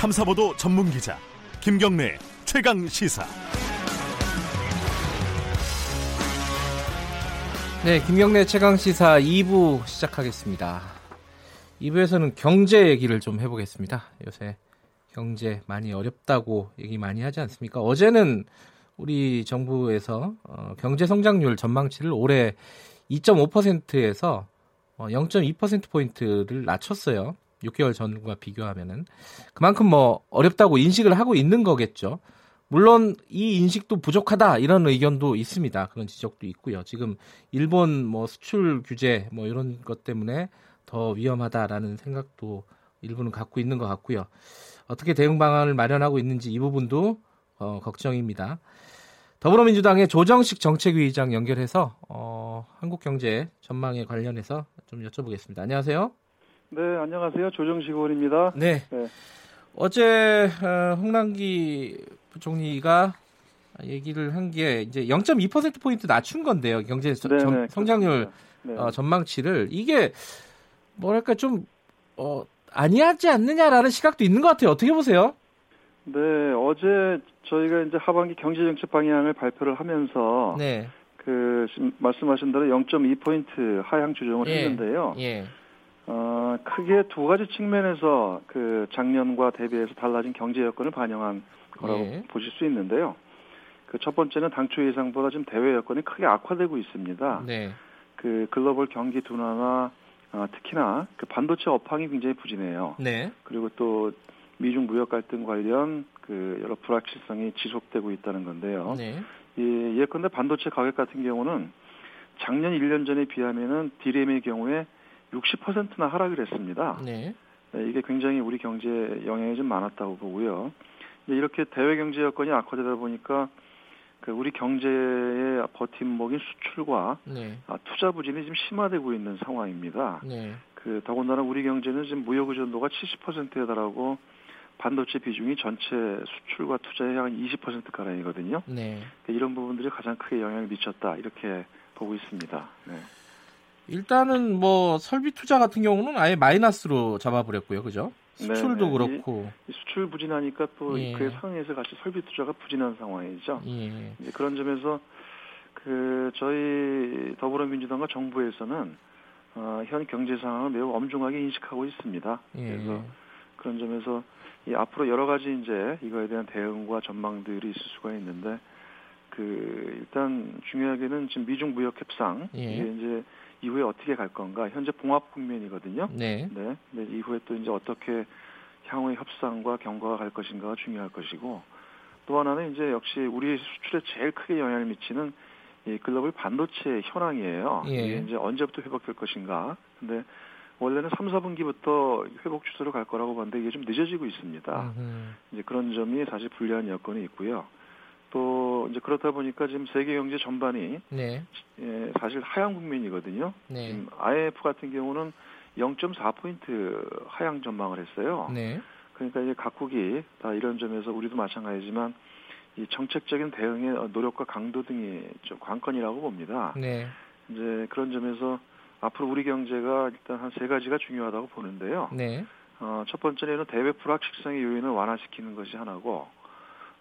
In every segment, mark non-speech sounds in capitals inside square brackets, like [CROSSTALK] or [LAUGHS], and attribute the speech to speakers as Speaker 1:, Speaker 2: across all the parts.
Speaker 1: 탐사보도 전문 기자 김경래 최강 시사.
Speaker 2: 네, 김경래 최강 시사 2부 시작하겠습니다. 2부에서는 경제 얘기를 좀 해보겠습니다. 요새 경제 많이 어렵다고 얘기 많이 하지 않습니까? 어제는 우리 정부에서 어, 경제 성장률 전망치를 올해 2.5%에서 어, 0.2%포인트를 낮췄어요. 6개월 전과 비교하면은 그만큼 뭐 어렵다고 인식을 하고 있는 거겠죠. 물론 이 인식도 부족하다 이런 의견도 있습니다. 그런 지적도 있고요. 지금 일본 뭐 수출 규제 뭐 이런 것 때문에 더 위험하다라는 생각도 일부는 갖고 있는 것 같고요. 어떻게 대응 방안을 마련하고 있는지 이 부분도 어, 걱정입니다. 더불어민주당의 조정식 정책위의장 연결해서 어, 한국 경제 전망에 관련해서 좀 여쭤보겠습니다. 안녕하세요.
Speaker 3: 네, 안녕하세요. 조정식 의원입니다.
Speaker 2: 네. 네. 어제 어, 홍남기 부총리가 얘기를 한 게 이제 0.2% 포인트 낮춘 건데요. 경제 네, 전, 네, 성장률 네. 어, 전망치를 이게 뭐랄까 좀 어, 아니하지 않느냐라는 시각도 있는 것 같아요. 어떻게 보세요?
Speaker 3: 네, 어제 저희가 이제 하반기 경제 정책 방향을 발표를 하면서 네. 그 말씀하신 대로 0.2포인트 하향 조정을 예. 했는데요. 예. 어, 크게 두 가지 측면에서 그 작년과 대비해서 달라진 경제 여건을 반영한 거라고 예. 보실 수 있는데요. 그 첫 번째는 당초 예상보다 지금 대외 여건이 크게 악화되고 있습니다. 네. 그 글로벌 경기 둔화나 어, 특히나 그 반도체 업황이 굉장히 부진해요. 네. 그리고 또 미중 무역 갈등 관련 그 여러 불확실성이 지속되고 있다는 건데요. 네. 예, 예컨대 반도체 가격 같은 경우는 작년 1년 전에 비하면은 디램의 경우에 60%나 하락을 했습니다. 네. 네, 이게 굉장히 우리 경제에 영향이 좀 많았다고 보고요. 이렇게 대외 경제 여건이 악화되다 보니까 그 우리 경제의 버팀목인 수출과 네. 아, 투자 부진이 지금 심화되고 있는 상황입니다. 네. 그 더군다나 우리 경제는 지금 무역 의존도가 70%에 달하고 반도체 비중이 전체 수출과 투자의 한20% 가량이거든요. 네. 그러니까 이런 부분들이 가장 크게 영향을 미쳤다 이렇게 보고 있습니다. 네.
Speaker 2: 일단은 뭐 설비 투자 같은 경우는 아예 마이너스로 잡아버렸고요, 그죠? 수출도 네네. 그렇고
Speaker 3: 이, 이 수출 부진하니까 또 예. 그에 상응해서 같이 설비 투자가 부진한 상황이죠. 예. 그런 점에서 그 저희 더불어민주당과 정부에서는 어, 현 경제 상황을 매우 엄중하게 인식하고 있습니다. 예. 그래서 그런 점에서 이 앞으로 여러 가지 이제 이거에 대한 대응과 전망들이 있을 수가 있는데 그 일단 중요하게는 지금 미중 무역 협상 예. 이게 이제 이후에 어떻게 갈 건가 현재 봉합 국면이거든요. 네. 네. 네. 이후에 또 이제 어떻게 향후의 협상과 경과가 갈 것인가가 중요할 것이고 또 하나는 이제 역시 우리 수출에 제일 크게 영향을 미치는 이 글로벌 반도체 현황이에요. 예. 이게 이제 언제부터 회복될 것인가. 근데 원래는 3, 4분기부터 회복 추세로 갈 거라고 봤는데 이게 좀 늦어지고 있습니다. 음흠. 이제 그런 점이 사실 불리한 여건이 있고요. 또 이제 그렇다 보니까 지금 세계 경제 전반이 네. 예, 사실 하향 국면이거든요. 네. 지금 IMF 같은 경우는 0.4 포인트 하향 전망을 했어요. 네. 그러니까 이제 각국이 다 이런 점에서 우리도 마찬가지지만 이 정책적인 대응의 노력과 강도 등이 좀 관건이라고 봅니다. 네. 이제 그런 점에서 앞으로 우리 경제가 일단 한 세 가지가 중요하다고 보는데요. 네. 어, 첫 번째는 대외 불확실성의 요인을 완화시키는 것이 하나고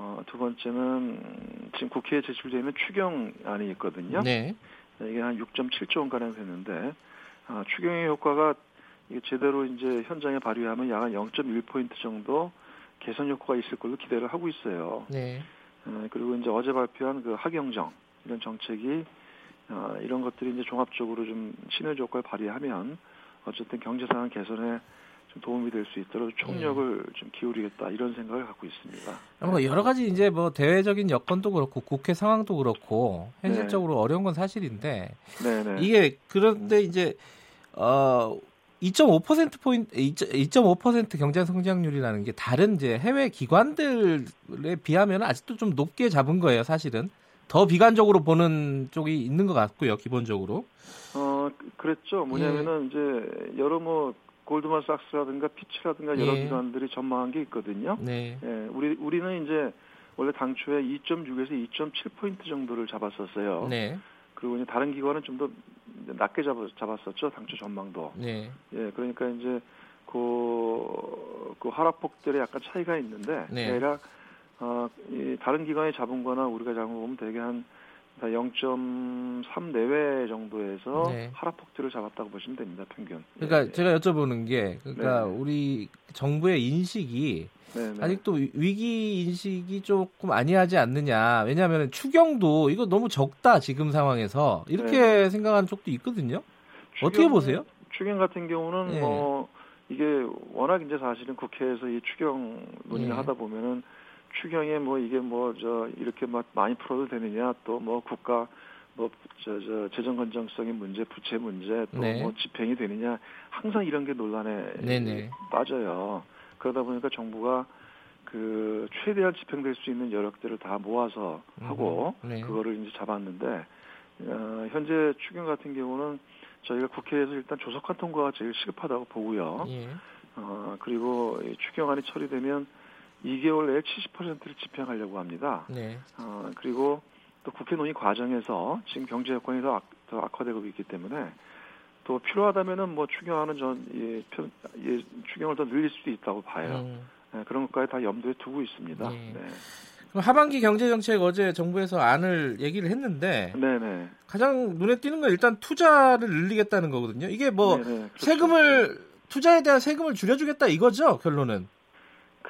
Speaker 3: 어, 두 번째는 지금 국회에 제출되어 있는 추경안이 있거든요. 네. 이게 한 6.7조 원 가량 되는데 아, 추경의 효과가 이게 제대로 이제 현장에 발휘하면 약 한 0.1포인트 정도 개선 효과가 있을 걸로 기대를 하고 있어요. 네. 어, 그리고 이제 어제 발표한 그 하경정 이런 정책이 어, 이런 것들이 이제 종합적으로 좀 시너지 효과를 발휘하면 어쨌든 경제 상황 개선에 좀 도움이 될 수 있도록 총력을 네. 좀 기울이겠다 이런 생각을 갖고 있습니다.
Speaker 2: 뭐 여러 가지 이제 뭐 대외적인 여건도 그렇고 국회 상황도 그렇고 현실적으로 네. 어려운 건 사실인데 네네. 네. 이게 그런데 이제 어 2.5% 포인트 2.5% 경제 성장률이라는 게 다른 이제 해외 기관들에 비하면 아직도 좀 높게 잡은 거예요, 사실은. 더 비관적으로 보는 쪽이 있는 것 같고요, 기본적으로.
Speaker 3: 어, 그랬죠. 뭐냐면은 예. 이제 여러 뭐 골드만삭스라든가 피치라든가 여러 예. 기관들이 전망한 게 있거든요. 네. 예, 우리 우리는 이제 원래 당초에 2.6에서 2.7 포인트 정도를 잡았었어요. 네. 그리고 이제 다른 기관은 좀 더 낮게 잡았, 잡았었죠. 당초 전망도. 네. 예, 그러니까 이제 그, 그 하락폭들의 약간 차이가 있는데 네. 대략 어, 이 다른 기관이 잡은 거나 우리가 잡은 거 보면 되게 한 0.3 내외 정도에서 네. 하락폭들을 잡았다고 보시면 됩니다, 평균.
Speaker 2: 그러니까 예. 제가 여쭤보는 게, 그러니까 네. 우리 정부의 인식이 네네. 네. 아직도 위기 인식이 조금 아니하지 않느냐. 왜냐하면 추경도 이거 너무 적다 지금 상황에서 이렇게 네 생각하는 쪽도 있거든요. 추경, 어떻게 보세요?
Speaker 3: 추경 같은 경우는 네. 뭐 이게 워낙 이제 사실은 국회에서 이 추경 논의를 네. 하다 보면은 추경에 뭐 이게 뭐 저 이렇게 막 많이 풀어도 되느냐 또 뭐 국가 뭐저저 재정 건전성의 문제, 부채 문제 또뭐 네. 집행이 되느냐 항상 이런 게 논란에 네네. 빠져요. 그러다 보니까 정부가 그 최대한 집행될 수 있는 여력들을 다 모아서 하고 네. 그거를 이제 잡았는데 어, 현재 추경 같은 경우는 저희가 국회에서 일단 조속한 통과가 제일 시급하다고 보고요. 예. 어, 그리고 추경안이 처리되면 2개월 내에 70%를 집행하려고 합니다. 네. 어, 그리고 또 국회 논의 과정에서 지금 경제 여건이 더, 악, 더 악화되고 있기 때문에 또 필요하다면은 뭐 추경하는 전 예, 편, 예, 추경을 더 늘릴 수도 있다고 봐요. 음. 네, 그런 것까지 다 염두에 두고 있습니다. 네. 네.
Speaker 2: 그럼 하반기 경제 정책 어제 정부에서 안을 얘기를 했는데 네네. 가장 눈에 띄는 건 일단 투자를 늘리겠다는 거거든요. 이게 뭐 그렇죠. 세금을 투자에 대한 세금을 줄여주겠다 이거죠 결론은.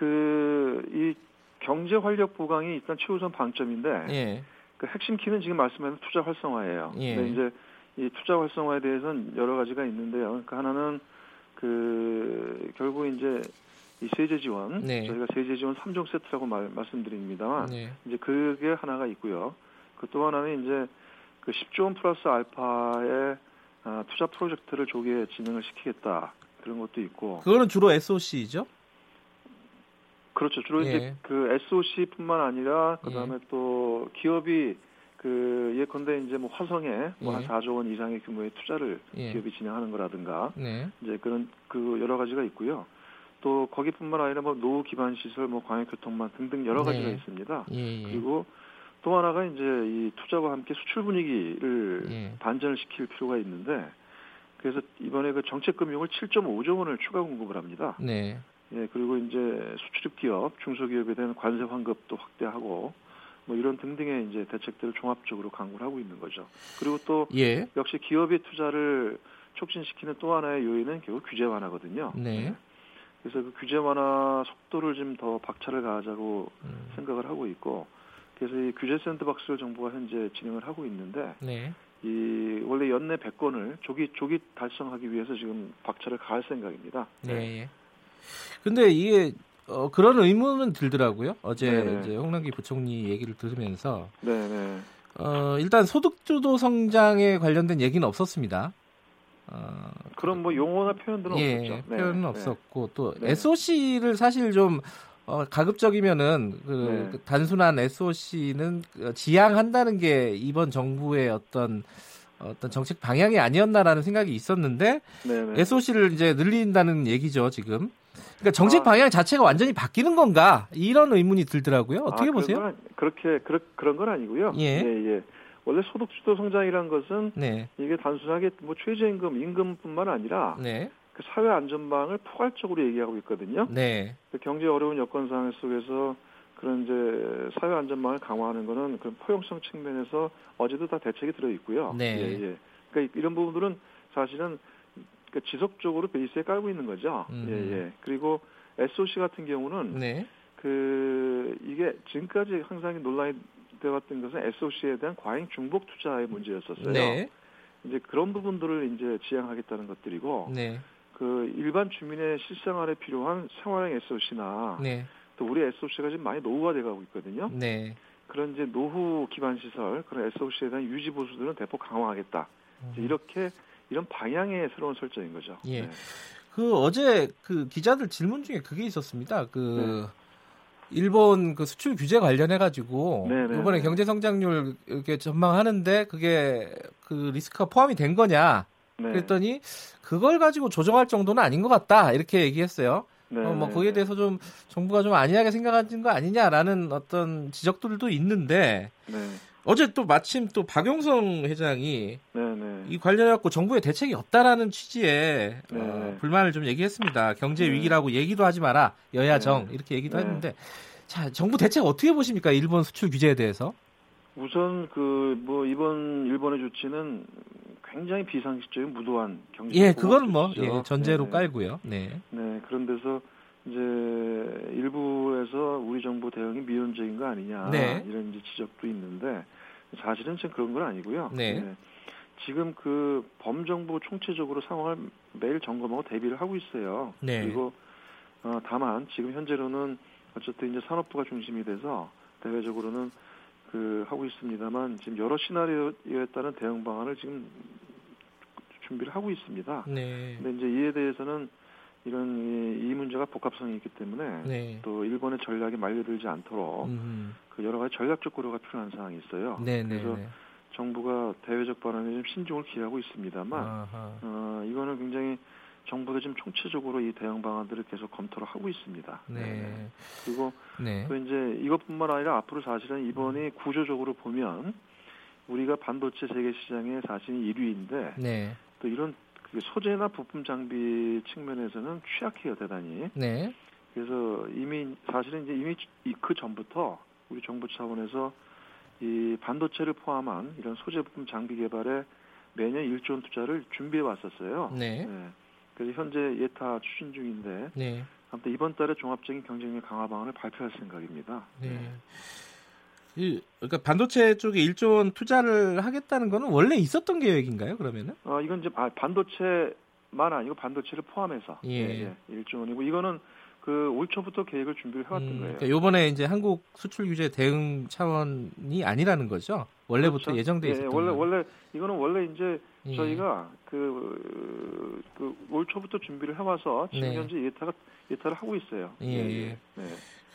Speaker 3: 그 이 경제 활력 부강이 일단 최우선 방점인데 예. 그 핵심 키는 지금 말씀하신 투자 활성화예요. 예. 근데 이제 이 투자 활성화에 대해서는 여러 가지가 있는데요. 그러니까 하나는 그 결국 이제 이 세제 지원 네. 저희가 세제 지원 3종 세트라고 말, 말씀드립니다만 네. 이제 그게 하나가 있고요. 그 또 하나는 이제 그 10조 원 플러스 알파의 아, 투자 프로젝트를 조기에 진행을 시키겠다 그런 것도 있고
Speaker 2: 그거는 주로 SOC죠?
Speaker 3: 그렇죠. 주로 예. 이제 그 SOC뿐만 아니라 그다음에 예. 또 기업이 그 예컨대 이제 뭐 화성에 뭐한 예. 4조 원 이상의 규모의 투자를 예. 기업이 진행하는 거라든가 네. 이제 그런 그 여러 가지가 있고요. 또 거기뿐만 아니라 뭐 노후 기반 시설, 뭐 광역교통망 등등 여러 가지가 네. 있습니다. 예, 예. 그리고 또 하나가 이제 이 투자와 함께 수출 분위기를 예. 반전을 시킬 필요가 있는데 그래서 이번에 그 정책 금융을 7.5조 원을 추가 공급을 합니다. 네. 예, 그리고 이제 수출입 기업, 중소기업에 대한 관세 환급도 확대하고 뭐 이런 등등의 이제 대책들을 종합적으로 강구를 하고 있는 거죠. 그리고 또 예. 역시 기업의 투자를 촉진시키는 또 하나의 요인은 결국 규제 완화거든요. 네. 예. 그래서 그 규제 완화 속도를 좀 더 박차를 가하자고 음. 생각을 하고 있고 그래서 이 규제 샌드박스를 정부가 현재 진행을 하고 있는데 네. 이 원래 연내 100건을 조기 조기 달성하기 위해서 지금 박차를 가할 생각입니다. 네. 네.
Speaker 2: 근데 이게 어, 그런 의문은 들더라고요. 어제 네네. 이제 홍남기 부총리 얘기를 들으면서 네네. 어, 일단 소득주도 성장에 관련된 얘기는 없었습니다.
Speaker 3: 어, 그런 뭐 용어나 표현들은 예, 없었죠.
Speaker 2: 네, 표현은 네. 없었고 또 네. SOC를 사실 좀 어, 가급적이면은 그, 네. 그 단순한 SOC는 그 지향한다는 게 이번 정부의 어떤 어떤 정책 방향이 아니었나라는 생각이 있었는데 네네. SOC를 이제 늘린다는 얘기죠 지금. 그러니까 정책 아. 방향 자체가 완전히 바뀌는 건가 이런 의문이 들더라고요. 어떻게 아, 보세요?
Speaker 3: 건, 그렇게 그런 그런 건 아니고요. 예. 예, 예. 원래 소득주도 성장이라는 것은 네. 이게 단순하게 뭐 최저임금, 임금뿐만 아니라 네. 그 사회 안전망을 포괄적으로 얘기하고 있거든요. 네. 그 경제 어려운 여건 상황 속에서 그런 이제 사회 안전망을 강화하는 거는 그런 포용성 측면에서 어제도 다 대책이 들어 있고요. 네. 예, 예. 그러니까 이런 부분들은 사실은 그 지속적으로 베이스에 깔고 있는 거죠. 음. 예, 예. 그리고 SOC 같은 경우는 네. 그 이게 지금까지 항상 논란이 되었던 것은 SOC에 대한 과잉 중복 투자의 문제였었어요. 네. 이제 그런 부분들을 이제 지향하겠다는 것들이고 네. 그 일반 주민의 실생활에 필요한 생활형 SOC나 네. 또 우리 SOC가 지금 많이 노후가 돼가고 있거든요. 네. 그런 이제 노후 기반 시설 그런 SOC에 대한 유지 보수들은 대폭 강화하겠다. 음. 이렇게 이런 방향의 새로운 설정인 거죠. 예. 네.
Speaker 2: 그 어제 그 기자들 질문 중에 그게 있었습니다. 그 네. 일본 그 수출 규제 관련해 가지고 네, 네, 이번에 네. 경제 성장률 이렇게 전망하는데 그게 그 리스크가 포함이 된 거냐? 네. 그랬더니 그걸 가지고 조정할 정도는 아닌 것 같다 이렇게 얘기했어요. 네. 어, 뭐 거기에 대해서 좀 정부가 좀 안일하게 생각하는 거 아니냐라는 어떤 지적들도 있는데 네. 어제 또 마침 또 박용성 회장이 네네. 네. 이 관련해 갖고 정부의 대책이 없다라는 취지의 어, 네. 어, 불만을 좀 얘기했습니다. 경제 네. 위기라고 얘기도 하지 마라 여야 정 네. 이렇게 얘기도 네. 했는데 자 정부 대책 어떻게 보십니까? 일본 수출 규제에 대해서?
Speaker 3: 우선 그 뭐 이번 일본의 조치는 굉장히 비상식적인 무도한 경제
Speaker 2: 예 그거는 뭐 예, 전제로 네. 깔고요. 네.
Speaker 3: 네 그런 데서 이제 일부에서 우리 정부 대응이 미온적인 거 아니냐 네. 이런 이제 지적도 있는데 사실은 지금 그런 건 아니고요. 네. 네. 지금 그 범정부 총체적으로 상황을 매일 점검하고 대비를 하고 있어요. 네. 그리고 어, 다만 지금 현재로는 어쨌든 이제 산업부가 중심이 돼서 대외적으로는 그 하고 있습니다만 지금 여러 시나리오에 따른 대응 방안을 지금 준비를 하고 있습니다. 네. 근데 이제 이에 대해서는 이런 이, 이 문제가 복합성이 있기 때문에 네. 또 일본의 전략이 말려들지 않도록 음. 그 여러 가지 전략적 고려가 필요한 상황이 있어요. 네, 네 그래서 네. 정부가 대외적 발언에 좀 신중을 기하고 있습니다만 어, 이거는 굉장히 정부가 지금 총체적으로 이 대응 방안들을 계속 검토를 하고 있습니다. 네. 네. 그리고 네. 또 이제 이것뿐만 아니라 앞으로 사실은 이번이 구조적으로 보면 우리가 반도체 세계 시장의 사실은 1위인데 네. 또 이런 소재나 부품 장비 측면에서는 취약해요 대단히. 네. 그래서 이미 사실은 이제 이미 그 전부터 우리 정부 차원에서 이 반도체를 포함한 이런 소재 부품 장비 개발에 매년 1조 원 투자를 준비해 왔었어요. 네. 네. 그래서 현재 예타 추진 중인데 네. 아무튼 이번 달에 종합적인 경쟁력 강화 방안을 발표할 생각입니다. 네. 네.
Speaker 2: 이, 그러니까 반도체 쪽에 1조 원 투자를 하겠다는 거는 원래 있었던 계획인가요? 그러면은?
Speaker 3: 어, 이건 이제 아, 반도체만 아니고 반도체를 포함해서 예. 예, 예 1조 원이고 이거는 그 올 초부터 계획을 준비를 해왔던 음, 거예요.
Speaker 2: 그러니까 요번에 이제 한국 수출 규제 대응 차원이 아니라는 거죠. 원래부터 그렇죠. 예정돼 예, 있었던.
Speaker 3: 예, 원래 원래 이거는 원래 이제 예. 저희가 그 그올 초부터 준비를 해와서 지금 네. 현재 예타가 예타를 하고 있어요. 예. 예. 예. 네.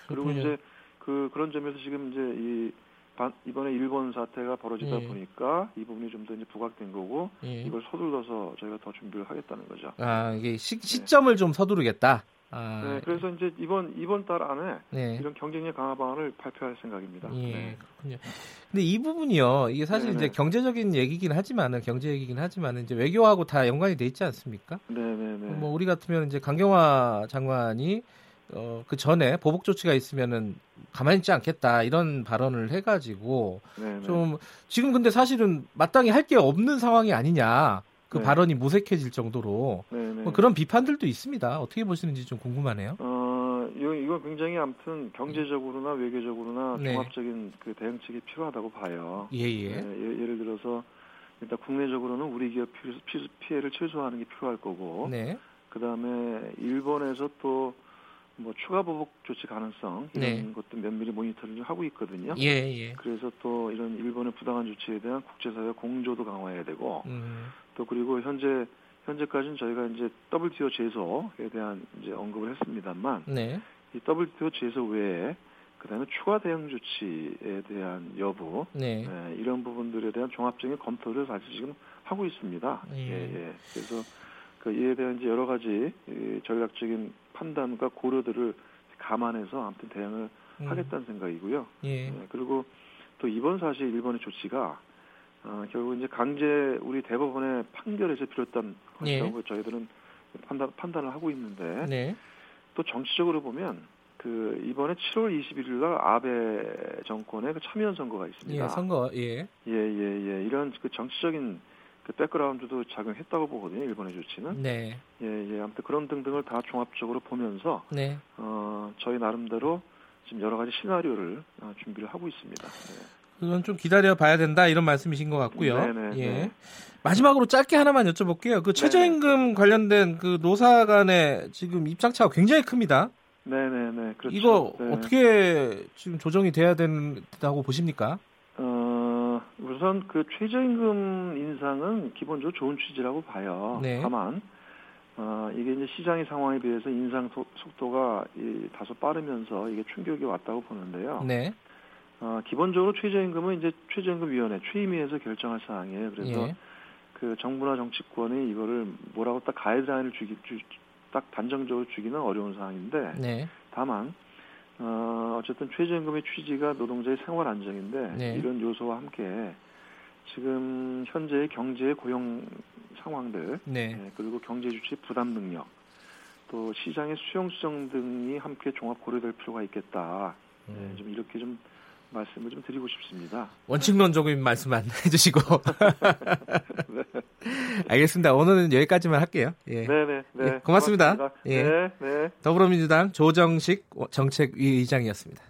Speaker 3: 그리고 이제 그 그런 점에서 지금 이제 이 반, 이번에 일본 사태가 벌어지다 예. 보니까 이 부분이 좀 더 이제 부각된 거고 예. 이걸 서둘러서 저희가 더 준비를 하겠다는 거죠.
Speaker 2: 아 이게 시, 네. 시점을 네. 좀 서두르겠다. 아,
Speaker 3: 네, 그래서 이제 이번 이번 달 안에 네. 이런 경쟁력 강화 방안을 발표할 생각입니다.
Speaker 2: 예, 네. 그렇군요. 근데 이 부분이요, 이게 사실 네네. 이제 네. 경제적인 얘기긴 하지만은 경제 얘기긴 하지만은 이제 외교하고 다 연관이 돼 있지 않습니까? 네, 네, 네. 뭐 우리 같으면 이제 강경화 장관이 어, 그 전에 보복 조치가 있으면은 가만히 있지 않겠다 이런 발언을 해가지고 네네. 좀 지금 근데 사실은 마땅히 할 게 없는 상황이 아니냐 그 네. 발언이 무색해질 정도로 뭐 그런 비판들도 있습니다. 어떻게 보시는지 좀 궁금하네요.
Speaker 3: 어, 이거, 이거 굉장히 아무튼 경제적으로나 외교적으로나 네. 종합적인 그 대응책이 필요하다고 봐요. 예, 예. 네, 예를 들어서 일단 국내적으로는 우리 기업 피해를 최소화하는 게 필요할 거고, 네. 그 다음에 일본에서 또 뭐 추가 보복 조치 가능성 이런 네. 것도 면밀히 모니터링을 하고 있거든요. 예, 예. 그래서 또 이런 일본의 부당한 조치에 대한 국제사회 공조도 강화해야 되고 음. 또 그리고 현재 현재까지는 저희가 이제 WTO 제소에 대한 이제 언급을 했습니다만 네. 이 WTO 제소 외에 그다음에 추가 대응 조치에 대한 여부 네. 네, 이런 부분들에 대한 종합적인 검토를 사실 지금 하고 있습니다. 예, 예. 예. 그래서 그 이에 대한 이제 여러 가지 전략적인 판단과 고려들을 감안해서 아무튼 대응을 음. 하겠다는 생각이고요. 예. 네, 그리고 또 이번 사실 일본의 조치가 어, 결국 이제 강제 우리 대법원의 판결에서 비롯한 것이라고 예. 저희들은 판단 판단을 하고 있는데 네. 또 정치적으로 보면 그 이번에 7월 21일 날 아베 정권의 그 참여연 선거가 있습니다.
Speaker 2: 예, 선거 예.
Speaker 3: 예, 예, 예. 이런 그 정치적인 그 백그라운드도 작용했다고 보거든요. 일본의 조치는. 네. 예, 예. 아무튼 그런 등등을 다 종합적으로 보면서 네. 어, 저희 나름대로 지금 여러 가지 시나리오를 어, 준비를 하고 있습니다. 네.
Speaker 2: 그건 좀 기다려 봐야 된다 이런 말씀이신 것 같고요. 네네, 네, 예. 네. 마지막으로 짧게 하나만 여쭤볼게요. 그 최저임금 네네. 관련된 그 노사 간의 지금 입장차가 굉장히 큽니다.
Speaker 3: 네네네.
Speaker 2: 그렇죠. 이거 네. 어떻게 지금 조정이 돼야 된다고 보십니까?
Speaker 3: 우선 그 최저임금 인상은 기본적으로 좋은 취지라고 봐요. 네. 다만 어, 이게 이제 시장의 상황에 비해서 인상 소, 속도가 이, 다소 빠르면서 이게 충격이 왔다고 보는데요. 네. 어, 기본적으로 최저임금은 이제 최저임금위원회 최임위에서 결정할 사항이에요. 그래서 예. 그 정부나 정치권이 이거를 뭐라고 딱 가이드라인을 주기 주, 딱 단정적으로 주기는 어려운 사항인데 네. 다만 어, 어쨌든 최저임금의 취지가 노동자의 생활 안정인데 네. 이런 요소와 함께 지금 현재의 경제 고용 상황들 네. 네, 그리고 경제 주체 부담 능력 또 시장의 수용성 등이 함께 종합 고려될 필요가 있겠다. 네, 음. 네, 좀 이렇게 좀 말씀을 좀 드리고 싶습니다.
Speaker 2: 원칙론적인 말씀만 [LAUGHS] 해주시고. 네. 알겠습니다. 오늘은 여기까지만 할게요. 예. 네네. 네, 예, 고맙습니다. 고맙습니다. 예. 네, 네. 더불어민주당 조정식 정책위 의장이었습니다.